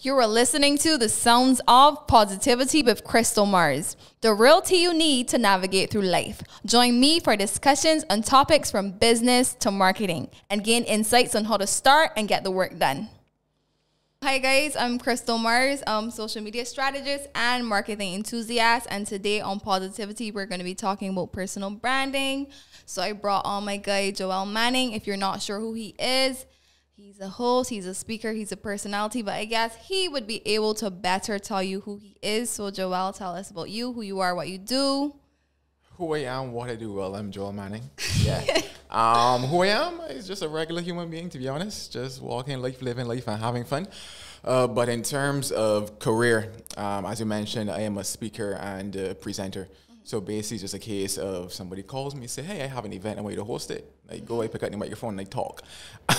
You are listening to the sounds of positivity with Crystal Mars, the realty you need to navigate through life. Join me for discussions on topics from business to marketing and gain insights on how to start and get the work done. Hi guys, I'm Crystal Mars, um, social media strategist and marketing enthusiast. And today on Positivity, we're going to be talking about personal branding. So I brought on my guy Joel Manning. If you're not sure who he is, He's a host, he's a speaker, he's a personality, but I guess he would be able to better tell you who he is. So, Joel, tell us about you, who you are, what you do. Who I am, what I do. Well, I'm Joel Manning. Yeah. um, who I am is just a regular human being, to be honest. Just walking life, living life, and having fun. Uh, but in terms of career, um, as you mentioned, I am a speaker and a presenter. So basically, it's just a case of somebody calls me, and say, "Hey, I have an event. I want you to host it." Like, go, I pick up the microphone, and I talk.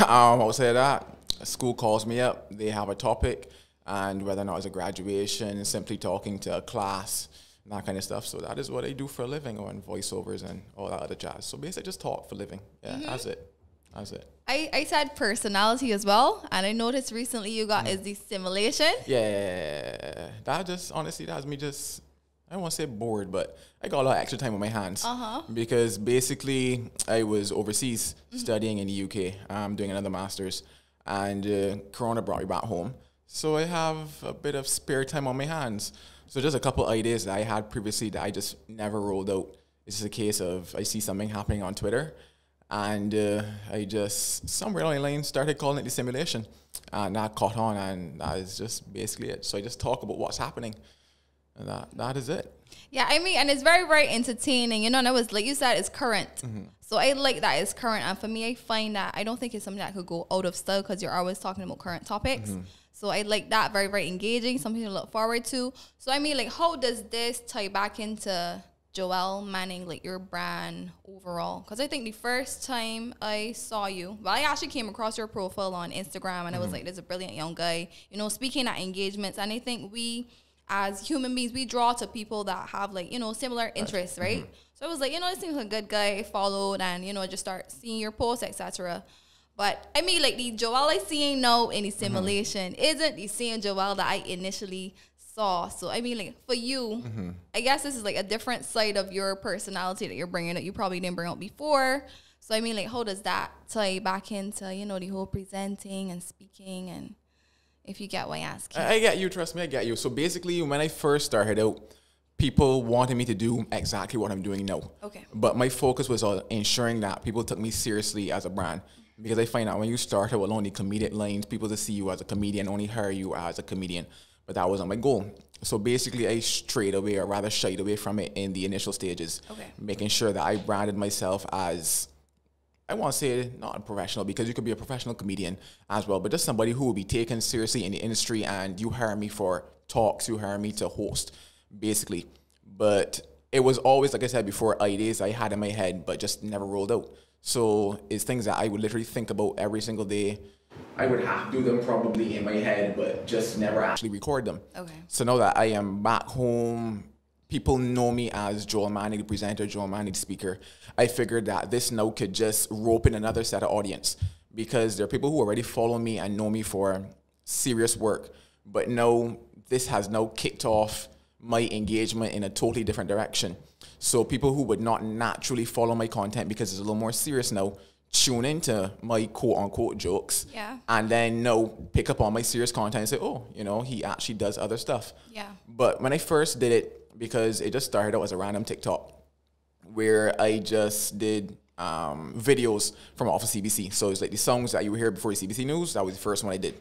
um, outside of that, a school calls me up. They have a topic, and whether or not it's a graduation, simply talking to a class, that kind of stuff. So that is what I do for a living, on voiceovers and all that other jazz. So basically, just talk for a living. Yeah, mm-hmm. that's it. That's it. I, I said personality as well, and I noticed recently you got mm. is the simulation. Yeah, that just honestly that's me just I don't want to say bored, but I got a lot of extra time on my hands uh-huh. because basically I was overseas mm-hmm. studying in the UK, um, doing another master's, and uh, Corona brought me back home. So I have a bit of spare time on my hands. So just a couple ideas that I had previously that I just never rolled out. It's just a case of I see something happening on Twitter, and uh, I just somewhere along the line started calling it the simulation, and that caught on, and that is just basically it. So I just talk about what's happening that that is it. Yeah, I mean, and it's very very entertaining. You know, and it was like you said, it's current. Mm-hmm. So I like that it's current, and for me, I find that I don't think it's something that could go out of style because you're always talking about current topics. Mm-hmm. So I like that very very engaging, something to look forward to. So I mean, like, how does this tie back into Joel Manning, like your brand overall? Because I think the first time I saw you, well, I actually came across your profile on Instagram, and mm-hmm. I was mm-hmm. like, "There's a brilliant young guy." You know, speaking at engagements, and I think we as human beings, we draw to people that have like, you know, similar interests, right? Mm-hmm. So I was like, you know, this seems like a good guy, followed and, you know, just start seeing your posts, etc. But I mean, like the Joel I seeing now in the mm-hmm. simulation mm-hmm. isn't the same Joel that I initially saw. So I mean, like for you, mm-hmm. I guess this is like a different side of your personality that you're bringing that you probably didn't bring out before. So I mean, like, how does that tie back into you know the whole presenting and speaking and if you get what I ask. I, I get you. Trust me, I get you. So basically, when I first started out, people wanted me to do exactly what I'm doing now. Okay. But my focus was on ensuring that people took me seriously as a brand. Because I find out when you start out with only comedic lines, people to see you as a comedian, only hire you as a comedian. But that wasn't my goal. So basically, I strayed away, or rather shied away from it in the initial stages. Okay. Making sure that I branded myself as I want to say not a professional because you could be a professional comedian as well, but just somebody who will be taken seriously in the industry and you hire me for talks, you hire me to host, basically. But it was always, like I said before, ideas I had in my head, but just never rolled out. So it's things that I would literally think about every single day. I would have to do them probably in my head, but just never actually record them. Okay. So now that I am back home people know me as Joel Manning, the presenter, Joel Manning, the speaker. I figured that this now could just rope in another set of audience because there are people who already follow me and know me for serious work. But now this has now kicked off my engagement in a totally different direction. So people who would not naturally follow my content because it's a little more serious now tune into my quote unquote jokes. Yeah. And then no pick up on my serious content and say, oh, you know, he actually does other stuff. Yeah. But when I first did it, because it just started out as a random TikTok where I just did um, videos from off of CBC. So it's like the songs that you hear before the CBC News. That was the first one I did.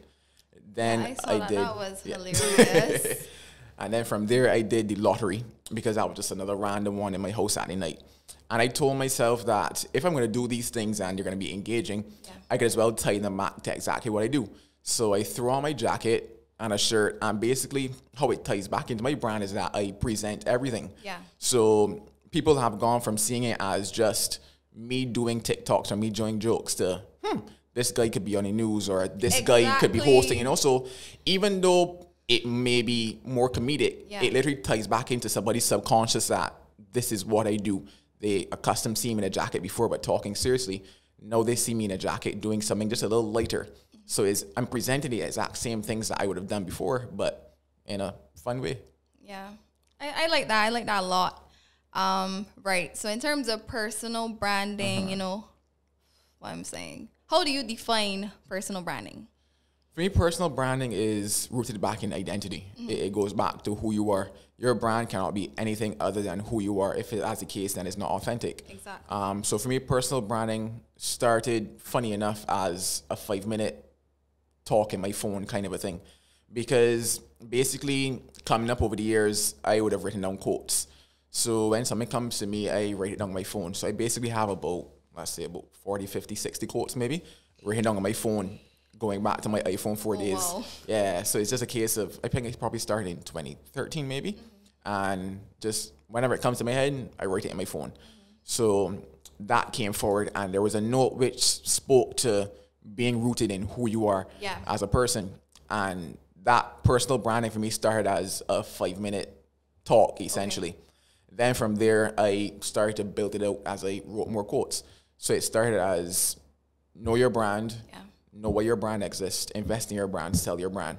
Then yeah, I, I that. did. That was yeah. hilarious. and then from there, I did the lottery because that was just another random one in my house Saturday night. And I told myself that if I'm going to do these things and they're going to be engaging, yeah. I could as well tie them back to exactly what I do. So I threw on my jacket and a shirt. And basically, how it ties back into my brand is that I present everything. Yeah. So people have gone from seeing it as just me doing TikToks or me doing jokes to, hmm, this guy could be on the news or this exactly. guy could be hosting, you know? So even though it may be more comedic, yeah. it literally ties back into somebody's subconscious that this is what I do. They accustomed seeing me in a jacket before, but talking seriously. Now they see me in a jacket doing something just a little lighter So it's I'm presenting the exact same things that I would have done before, but in a fun way. Yeah, I, I like that. I like that a lot. Um, right. So in terms of personal branding, Uh-huh. you know, what I'm saying. How do you define personal branding? For me, personal branding is rooted back in identity. It, it goes back to who you are. Your brand cannot be anything other than who you are. If it, that's the case, then it's not authentic. Exactly. Um, so for me, personal branding started, funny enough, as a five minute talk in my phone kind of a thing. Because basically, coming up over the years, I would have written down quotes. So when something comes to me, I write it down on my phone. So I basically have about, let's say, about 40, 50, 60 quotes maybe written down on my phone going back to my iPhone four Oh, days. wow. Yeah, so it's just a case of, I think it probably started in 2013 maybe. And just whenever it comes to my head, I write it in my phone. So that came forward, and there was a note which spoke to being rooted in who you are Yeah. as a person. And that personal branding for me started as a five minute talk, essentially. Then from there, I started to build it out as I wrote more quotes. So it started as know your brand, Yeah. know why your brand exists, invest in your brand, sell your brand.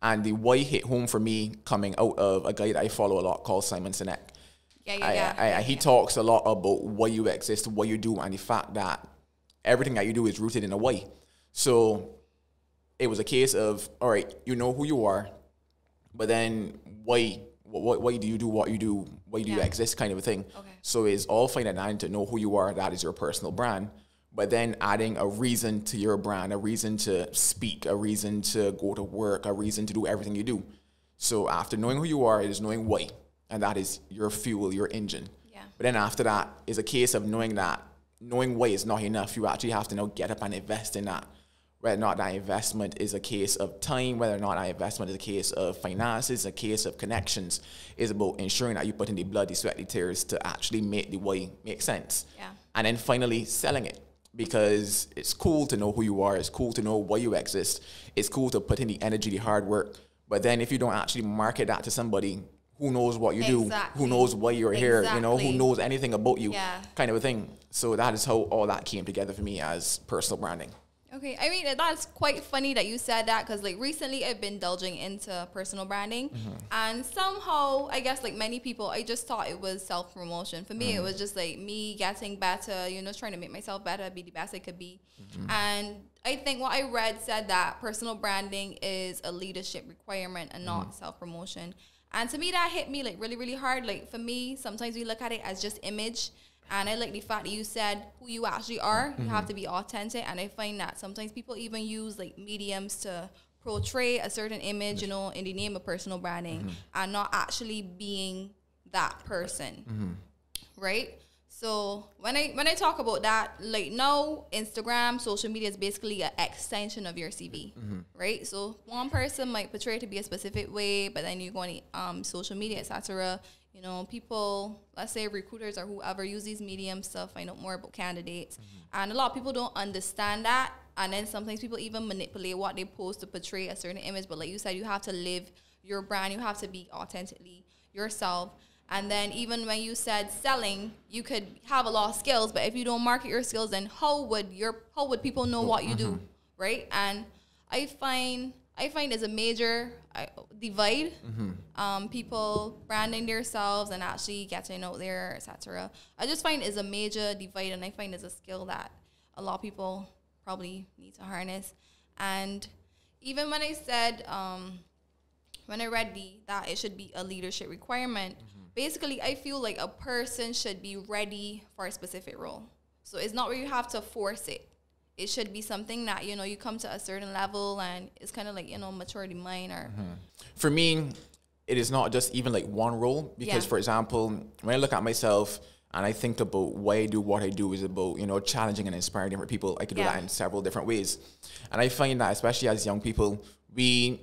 And the why hit home for me coming out of a guy that I follow a lot called Simon Sinek. Yeah, yeah, I, yeah. I, yeah, he talks a lot about why you exist, what you do, and the fact that everything that you do is rooted in a why. So it was a case of, all right, you know who you are, but then why? Why, why do you do what you do? Why do you exist? Kind of a thing. Okay. So it's all fine and dandy to know who you are. That is your personal brand. But then adding a reason to your brand, a reason to speak, a reason to go to work, a reason to do everything you do. So after knowing who you are, it is knowing why, and that is your fuel, your engine. Yeah. But then after that is a case of knowing that knowing why is not enough. You actually have to now get up and invest in that. Whether or not that investment is a case of time, whether or not that investment is a case of finances, a case of connections, is about ensuring that you put in the blood, the sweat, the tears to actually make the why make sense. Yeah. And then finally selling it because it's cool to know who you are. It's cool to know why you exist. It's cool to put in the energy, the hard work. But then if you don't actually market that to somebody, who knows what you do? Who knows why you're here? You know, who knows anything about you? Yeah. Kind of a thing. So that is how all that came together for me as personal branding. Okay, I mean that's quite funny that you said that because like recently I've been delving into personal branding, Mm-hmm. and somehow I guess like many people, I just thought it was self promotion. For Mm-hmm. me, it was just like me getting better, you know, trying to make myself better, be the best I could be. Mm-hmm. And I think what I read said that personal branding is a leadership requirement and Mm-hmm. not self promotion. And to me, that hit me like really, really hard. Like for me, sometimes we look at it as just image. And I like the fact that you said who you actually are. You have to be mm-hmm. authentic. And I find that sometimes people even use like mediums to portray a certain image, you know, in the name of personal branding mm-hmm. and not actually being that person. Mm-hmm. Right? So when I when I talk about that, like now Instagram, social media is basically an extension of your CV, right? So one person might portray it to be a specific way, but then you go on um, social media, etc. You know, people, let's say recruiters or whoever, use these mediums to find out more about candidates, and a lot of people don't understand that. And then sometimes people even manipulate what they post to portray a certain image. But like you said, you have to live your brand. You have to be authentically yourself. And then even when you said selling, you could have a lot of skills, but if you don't market your skills, then how would your how would people know what you do, right? And I find I find it's a major uh, divide. Um, people branding themselves and actually getting out there, etc. I just find it's a major divide, and I find it's a skill that a lot of people probably need to harness. And even when I said um, when I read the that it should be a leadership requirement, basically I feel like a person should be ready for a specific role. So it's not where you have to force it. It should be something that, you know, you come to a certain level and it's kind of like, you know, maturity mind or mm-hmm. For me, it is not just even like one role because, Yeah. for example, when I look at myself and I think about why I do what I do is about, you know, challenging and inspiring different people. I could do Yeah. that in several different ways. And I find that especially as young people, we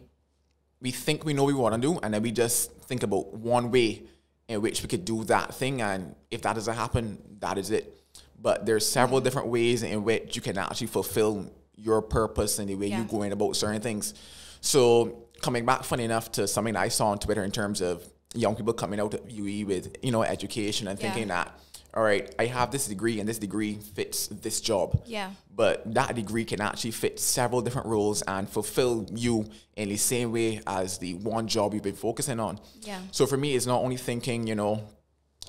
we think we know what we want to do and then we just think about one way in which we could do that thing and if that doesn't happen, that is it. But there's several different ways in which you can actually fulfill your purpose and the way Yeah. you go in about certain things. So coming back, funny enough, to something that I saw on Twitter in terms of young people coming out of UE with you know education and Yeah. thinking that all right, I have this degree and this degree fits this job. Yeah. But that degree can actually fit several different roles and fulfill you in the same way as the one job you've been focusing on. Yeah. So for me, it's not only thinking, you know,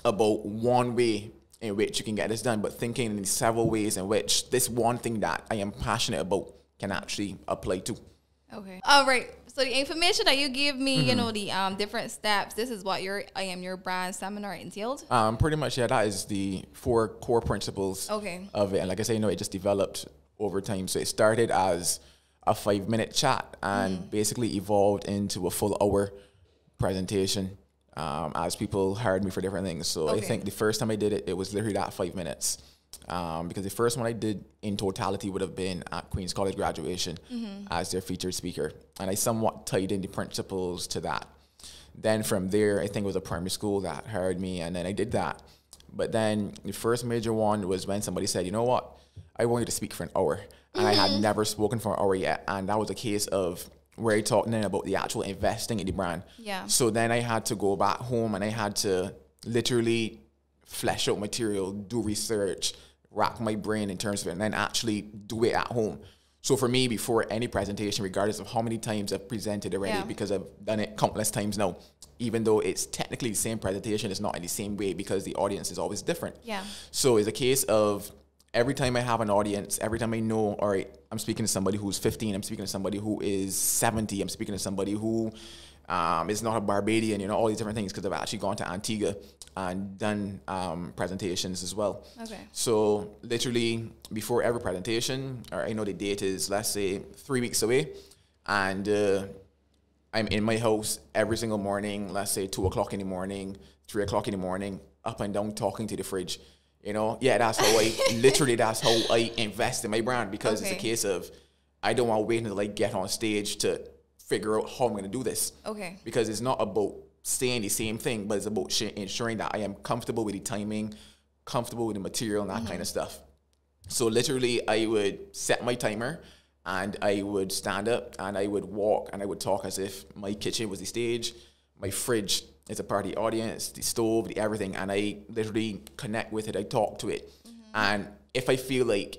about one way in which you can get this done, but thinking in several ways in which this one thing that I am passionate about can actually apply to. Okay. All right. So the information that you give me, Mm-hmm. you know, the um different steps. This is what your I am your brand seminar entailed. Um, pretty much, yeah, that is the four core principles Okay. of it. And like I say, you know, it just developed over time. So it started as a five minute chat and Mm. basically evolved into a full hour presentation um, as people hired me for different things. So I think the first time I did it, it was literally that five minutes. Um, because the first one I did in totality would have been at Queen's College graduation Mm-hmm. as their featured speaker. And I somewhat tied in the principles to that. Then from there, I think it was a primary school that hired me, and then I did that. But then the first major one was when somebody said, you know what, I want you to speak for an hour. And I Mm-hmm. had never spoken for an hour yet. And that was a case of where I talked then about the actual investing in the brand. Yeah. So then I had to go back home and I had to literally flesh out material, do research, rack my brain in terms of it, and then actually do it at home. So for me, before any presentation, regardless of how many times I've presented already, Yeah. because I've done it countless times now, even though it's technically the same presentation, it's not in the same way because the audience is always different. Yeah. So it's a case of every time I have an audience, every time I know, all right, I'm speaking to somebody who's 15, I'm speaking to somebody who is 70, I'm speaking to somebody who um, is not a Barbadian, you know, all these different things because I've actually gone to Antigua and done um, presentations as well. Okay. So literally before every presentation, or I know the date is let's say three weeks away, and uh, I'm in my house every single morning. Let's say two o'clock in the morning, three o'clock in the morning, up and down talking to the fridge. You know, yeah, that's how I literally that's how I invest in my brand because it's a case of I don't want to wait until I get on stage to figure out how I'm going to do this Okay. because it's not about saying the same thing, but it's about sh- ensuring that I am comfortable with the timing, comfortable with the material, and that kind of mm-hmm. stuff. So literally, I would set my timer, and I would stand up, and I would walk, and I would talk as if my kitchen was the stage, my fridge is a part of the audience, the stove, the everything, and I literally connect with it. I talk to it, mm-hmm. and if I feel like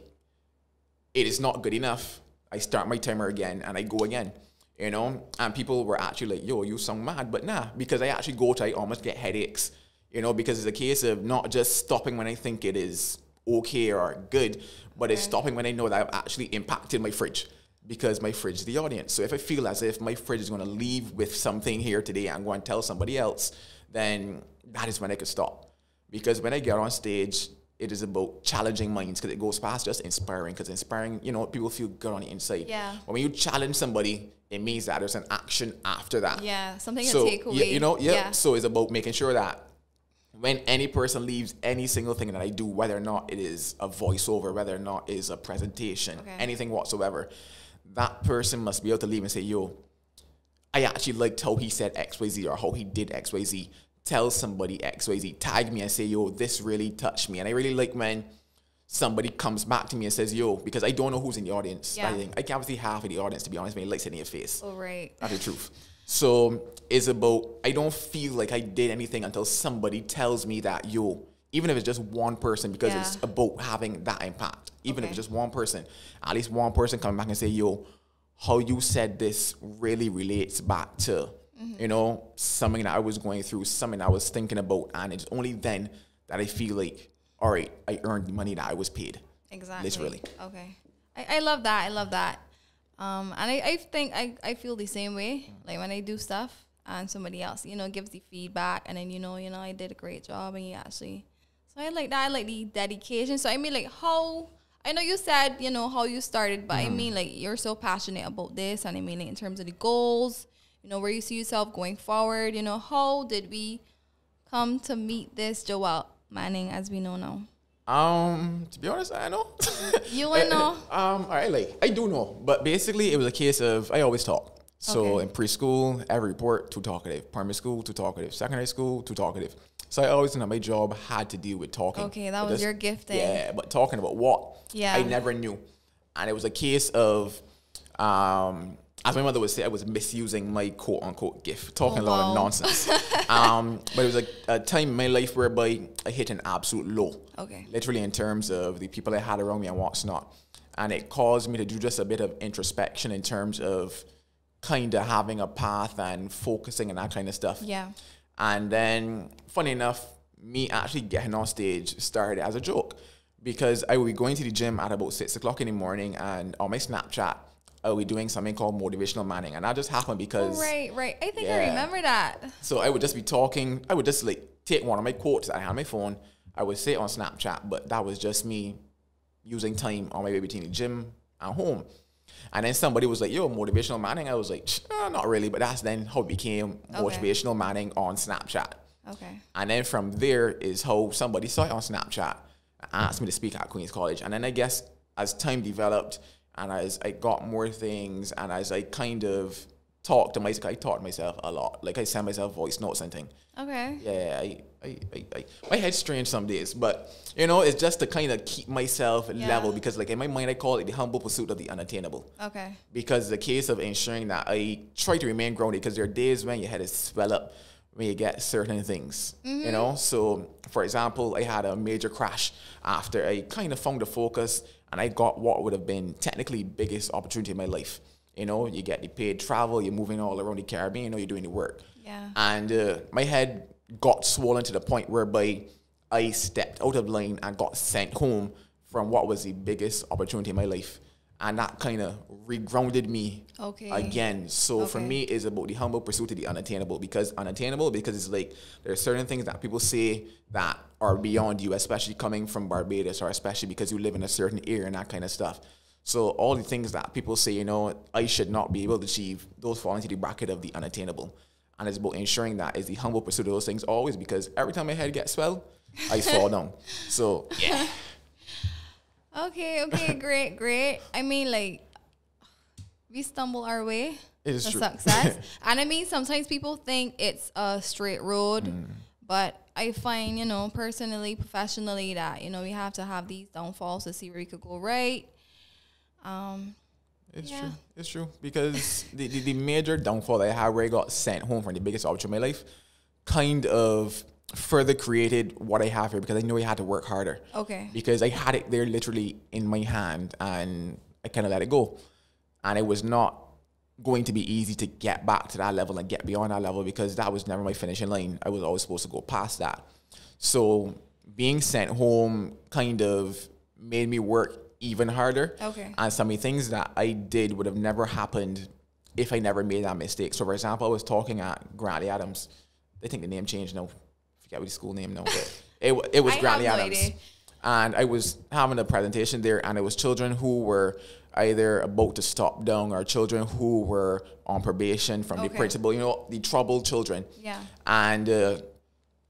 it is not good enough, I start my timer again and I go again. You know, and people were actually like, "Yo, you sound mad," but nah, because I actually go to, I almost get headaches. You know, because it's a case of not just stopping when I think it is okay or good, but it's stopping when I know that I've actually impacted my fridge because my fridge is the audience. So if I feel as if my fridge is going to leave with something here today and go and tell somebody else, then that is when I could stop. Because when I get on stage, it is about challenging minds because it goes past just inspiring. Because inspiring, you know, people feel good on the inside. Yeah. But when you challenge somebody, it means that there's an action after that. Yeah. Something to So take yeah, away. you know, yeah. Yeah. So it's about making sure that when any person leaves any single thing that I do, whether or not it is a voiceover, whether or not it is a presentation, Okay. anything whatsoever, that person must be able to leave and say, "Yo, I actually liked how he said XYZ or how he did XYZ. Tell somebody XYZ, tag me and say, yo, this really touched me. And I really like when somebody comes back to me and says, yo, because I don't know who's in the audience. Yeah. I, think. I can't see half of the audience, to be honest, it likes it in your face. All right. That's the truth. So it's about, I don't feel like I did anything until somebody tells me that, yo, even if it's just one person, because Yeah. it's about having that impact. Even if it's just one person, at least one person coming back and say, yo, how you said this really relates back to. You know, something that I was going through, something I was thinking about. And it's only then that I feel like, all right, I earned money that I was paid. Exactly. Literally. Okay. I, I love that. I love that. Um, and I, I think I, I feel the same way. Like when I do stuff and somebody else, you know, gives the feedback and then you know, you know, I did a great job and you actually so I like that. I like the dedication. So I mean like how I know you said, you know, how you started, but I mean like you're so passionate about this and I mean like in terms of the goals, you know, where you see yourself going forward, you know, how did we come to meet this Joel Manning as we know now? Um, to be honest, I know. You wanna know? um, all right, like I do know, but basically it was a case of I always talk. So Okay. in preschool, every report too talkative. Primary school, too talkative. Secondary school, too talkative. So I always knew my job had to deal with talking. Okay, that But was your gift. Yeah, but talking about what? Yeah. I never knew, and it was a case of, um, as my mother would say, I was misusing my quote unquote gift, talking Oh, a lot of nonsense. um, but it was a, a time in my life whereby I hit an absolute low. Okay. Literally in terms of the people I had around me and what's not. And it caused me to do just a bit of introspection in terms of kind of having a path and focusing and that kind of stuff. Yeah. And then, funny enough, me actually getting on stage started as a joke because I would be going to the gym at about six o'clock in the morning, and on my Snapchat, I would be doing something called motivational manning, and that just happened because Oh, right, right. I think Yeah. I remember that. so I would just be talking. I would just like take one of my quotes that I had on my phone. I would say it on Snapchat, but that was just me using time on my way between the gym and home. And then somebody was like, "Yo, motivational manning." I was like, "Uh, "Not really," but that's then how it became Okay. motivational manning on Snapchat. Okay. And then from there is how somebody saw it on Snapchat and asked me to speak at Queen's College. And then I guess as time developed and as I got more things and as I kind of talked to myself, I taught myself a lot. Like I send myself voice notes and things. Okay. Yeah, I, I, I, I, my head's strange some days, but you know, it's just to kind of keep myself Yeah. level because like in my mind, I call it the humble pursuit of the unattainable Okay. because the case of ensuring that I try to remain grounded because there are days when your head is swell up when you get certain things, you mm-hmm. know? So, for example, I had a major crash after I kind of found the focus and I got what would have been technically biggest opportunity in my life. You know, you get the paid travel, you're moving all around the Caribbean, you know, you're doing the work. Yeah. And uh, my head got swollen to the point whereby I stepped out of line and got sent home from what was the biggest opportunity in my life. And that kind of regrounded me Okay. again. So for me, it's about the humble pursuit of the unattainable because unattainable because it's like there are certain things that people say that are beyond you, especially coming from Barbados or especially because you live in a certain area and that kind of stuff. So all the things that people say, you know, I should not be able to achieve, those fall into the bracket of the unattainable. And it's about ensuring that is the humble pursuit of those things always because every time my head gets swell, I fall down. So yeah. Okay, okay, great, great. I mean, like, we stumble our way It is to true. success. and I mean, sometimes people think it's a straight road, Mm. but I find, you know, personally, professionally, that, you know, we have to have these downfalls to see where we could go right. Um, It's Yeah. true. It's true because the, the, the major downfall that I had where I got sent home from the biggest opportunity in my life kind of further created what I have here because I know I had to work harder. okay. Because I had it there literally in my hand and I kind of let it go. And it was not going to be easy to get back to that level and get beyond that level because that was never my finishing line. I was always supposed to go past that. So being sent home kind of made me work even harder. Okay. And some of the things that I did would have never happened if I never made that mistake. So, for example, I was talking at Grantley Adams. I think the name changed now. Forget what the school name now, but it, it was I Grantley no Adams. idea. And I was having a presentation there, and it was children who were either about to stop down or children who were on probation from the principal, you know, the troubled children. Yeah. And uh,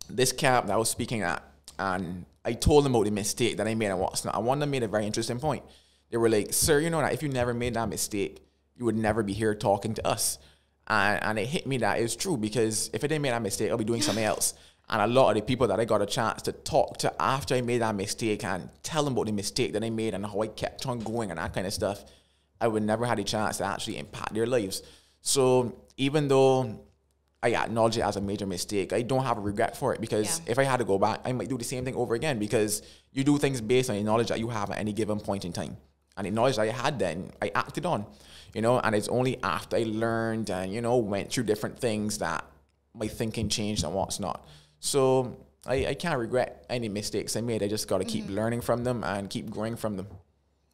this camp that I was speaking at, and I told them about the mistake that I made and what's not. And one of them made a very interesting point. They were like, "Sir, you know that if you never made that mistake, you would never be here talking to us." And, and it hit me that it's true because if I didn't make that mistake, I'll be doing something else. And a lot of the people that I got a chance to talk to after I made that mistake and tell them about the mistake that I made and how I kept on going and that kind of stuff, I would never had a chance to actually impact their lives. So even though I acknowledge it as a major mistake. I don't have a regret for it because Yeah. if I had to go back, I might do the same thing over again because you do things based on the knowledge that you have at any given point in time. And the knowledge that I had then, I acted on, you know, and it's only after I learned and, you know, went through different things that my thinking changed and what's not. So I, I can't regret any mistakes I made. I just got to keep learning from them and keep growing from them.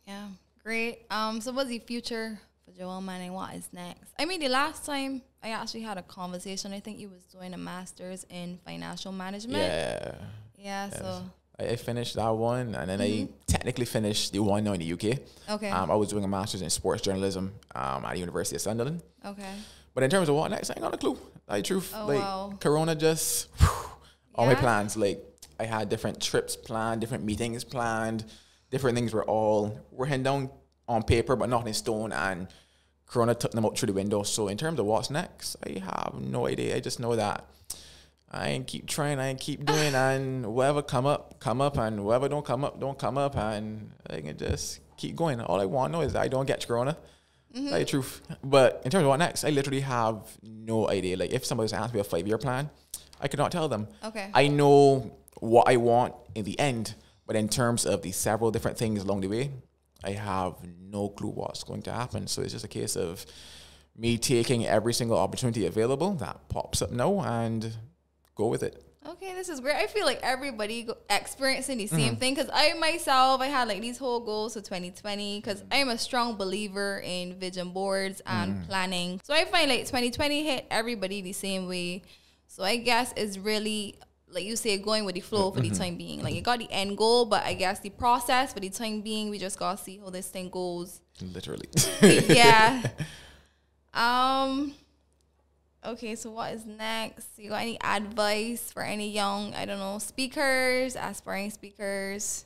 Yeah, great. Um, so what's the future for Joel Manning? What is next? I mean, the last time I actually had a conversation, I think he was doing a master's in financial management. Yeah. Yeah. So I finished that one, and then I technically finished the one now in the UK. Mm-hmm. Okay. Um, I was doing a master's in sports journalism um, at the University of Sunderland. okay. But in terms of what next, I ain't got a clue. Like truth, Oh, like wow. Corona just whew, all my plans. Like I had different trips planned, different meetings planned, different things were all written down on paper, but not in stone. And Corona took them out through the window. So in terms of what's next, I have no idea. I just know that I ain't keep trying, I ain't keep doing, and whoever come up, come up, and whoever don't come up, don't come up, and I can just keep going. All I want to know is that I don't get Corona. Mm-hmm. Like truth. But in terms of what next, I literally have no idea. Like if somebody's asked me a five year plan, I could not tell them. Okay. I know what I want in the end, but in terms of the several different things along the way, I have no clue what's going to happen. So it's just a case of me taking every single opportunity available that pops up now and go with it. Okay, this is great. I feel like everybody go- experiencing the same mm. thing because I myself I had like these whole goals for 2020 because I'm a strong believer in vision boards and mm. planning. So I find like 2020 hit everybody the same way. So I guess it's really like you say going with the flow for the mm-hmm. time being. Like you got the end goal, but I guess the process for the time being, we just gotta see how this thing goes. Literally. yeah. Um Okay, so what is next? You got any advice for any young, I don't know, speakers, aspiring speakers?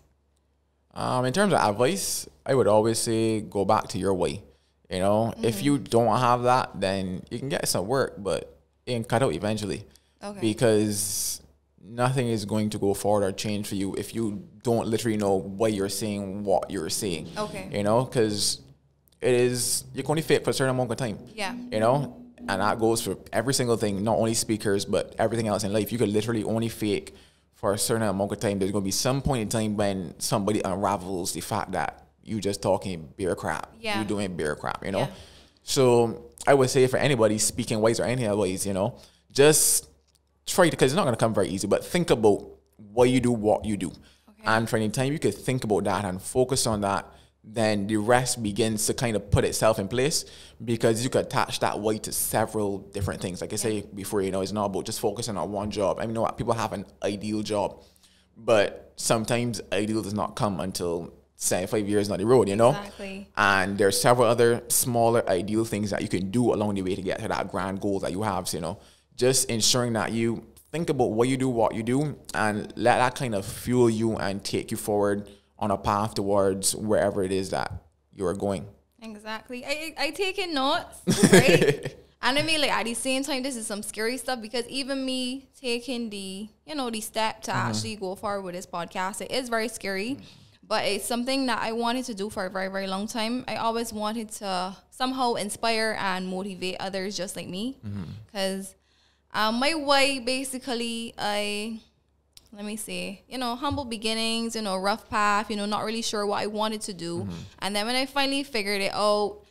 Um, in terms of advice, I would always say go back to your way. You know, mm-hmm. if you don't have that, then you can get some work, but it can cut out eventually. Okay. Because nothing is going to go forward or change for you if you don't literally know what you're saying, what you're saying. Okay. You know, because it is, you can only fit for a certain amount of time. Yeah. You know, and that goes for every single thing, not only speakers, but everything else in life. You could literally only fake for a certain amount of time. There's going to be some point in time when somebody unravels the fact that you just talking beer crap. Yeah. You're doing beer crap, you know? Yeah. So I would say for anybody speaking ways or any other ways, you know, just try because it's not going to come very easy, but think about what you do, what you do. Okay. And for any time you could think about that and focus on that then the rest begins to kind of put itself in place because you could attach that weight to several different things. Like I say before, you know, it's not about just focusing on one job. I mean, you know what? People have an ideal job, but sometimes ideal does not come until say five years down the road, you know? Exactly. And there's several other smaller ideal things that you can do along the way to get to that grand goal that you have. So, you know, just ensuring that you think about what you do, what you do, and let that kind of fuel you and take you forward on a path towards wherever it is that you are going. Exactly. I I take in notes, right? and I mean, like at the same time, this is some scary stuff because even me taking the you know the step to mm-hmm. actually go forward with this podcast, it is very scary. But it's something that I wanted to do for a very, very long time. I always wanted to somehow inspire and motivate others just like me. Because mm-hmm. Um, my way, basically, I let me see, you know, humble beginnings, you know, rough path, you know, not really sure what I wanted to do. Mm-hmm. And then when I finally figured it out,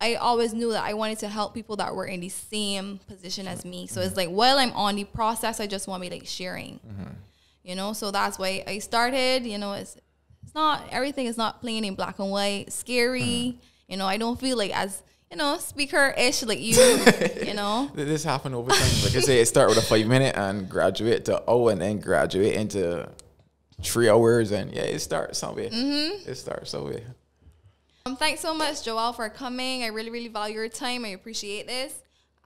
I always knew that I wanted to help people that were in the same position as me. So mm-hmm. it's like while I'm on the process, I just want to be like sharing, mm-hmm. you know. So that's why I started. You know, it's it's not everything is not plain in black and white. Scary, mm-hmm. you know. I don't feel like as you know, speaker ish like you, you know. This happened over time. Like I say, it start with a five minute and graduate to oh, and then graduate into three hours, and yeah, it starts somewhere. Mm-hmm. It starts somewhere. Um, thanks so much, Joel, for coming. I really, really value your time. I appreciate this.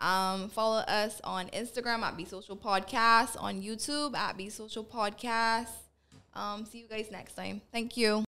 Um, follow us on Instagram at Be Social Podcast, on YouTube at Be Social Podcast. Um, see you guys next time. Thank you.